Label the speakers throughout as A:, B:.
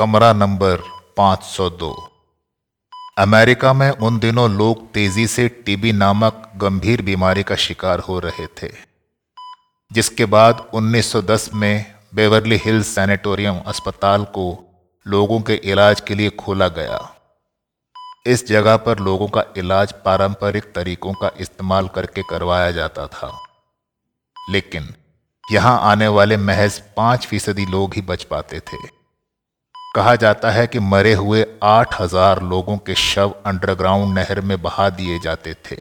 A: कमरा number 502 America में उन दिनों लोग तेज़ी से टीबी नामक गंभीर बीमारी का शिकार हो रहे थे, जिसके बाद 1910 में बेवरली हिल्स सैनिटोरियम अस्पताल को लोगों के इलाज के लिए खोला गया। इस जगह पर लोगों का इलाज पारंपरिक तरीकों का इस्तेमाल करके करवाया जाता था। लेकिन यहाँ आने वाले महज पाँच फ़ीसदी लोग ही बच पाते थे। कहा जाता है कि मरे हुए आठ हज़ार लोगों के शव अंडरग्राउंड नहर में बहा दिए जाते थे।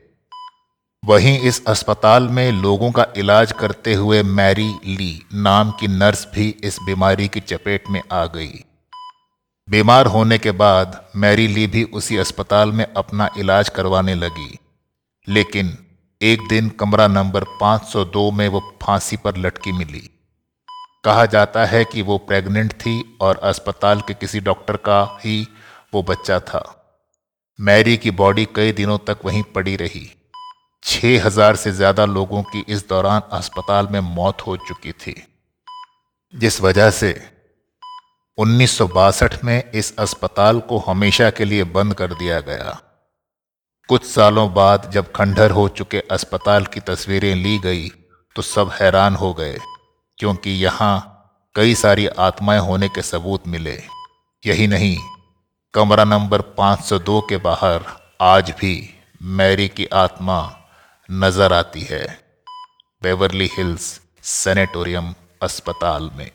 A: वहीं इस अस्पताल में लोगों का इलाज करते हुए मैरी ली नाम की नर्स भी इस बीमारी की चपेट में आ गई। बीमार होने के बाद मैरी ली भी उसी अस्पताल में अपना इलाज करवाने लगी। लेकिन एक दिन कमरा नंबर 502 में वो फांसी पर लटकी मिली। कहा जाता है कि वो प्रेग्नेंट थी और अस्पताल के किसी डॉक्टर का ही वो बच्चा था। मैरी की बॉडी कई दिनों तक वहीं पड़ी रही। छह हज़ार से ज़्यादा लोगों की इस दौरान अस्पताल में मौत हो चुकी थी। जिस वजह से 1962 में इस अस्पताल को हमेशा के लिए बंद कर दिया गया। कुछ सालों बाद जब खंडहर हो चुके अस्पताल की तस्वीरें ली गई तो सब हैरान हो गए। क्योंकि यहाँ कई सारी आत्माएँ होने के सबूत मिले। यही नहीं, कमरा नंबर 502 के बाहर आज भी मैरी की आत्मा नज़र आती है। बेवरली हिल्स सेनेटोरियम अस्पताल में।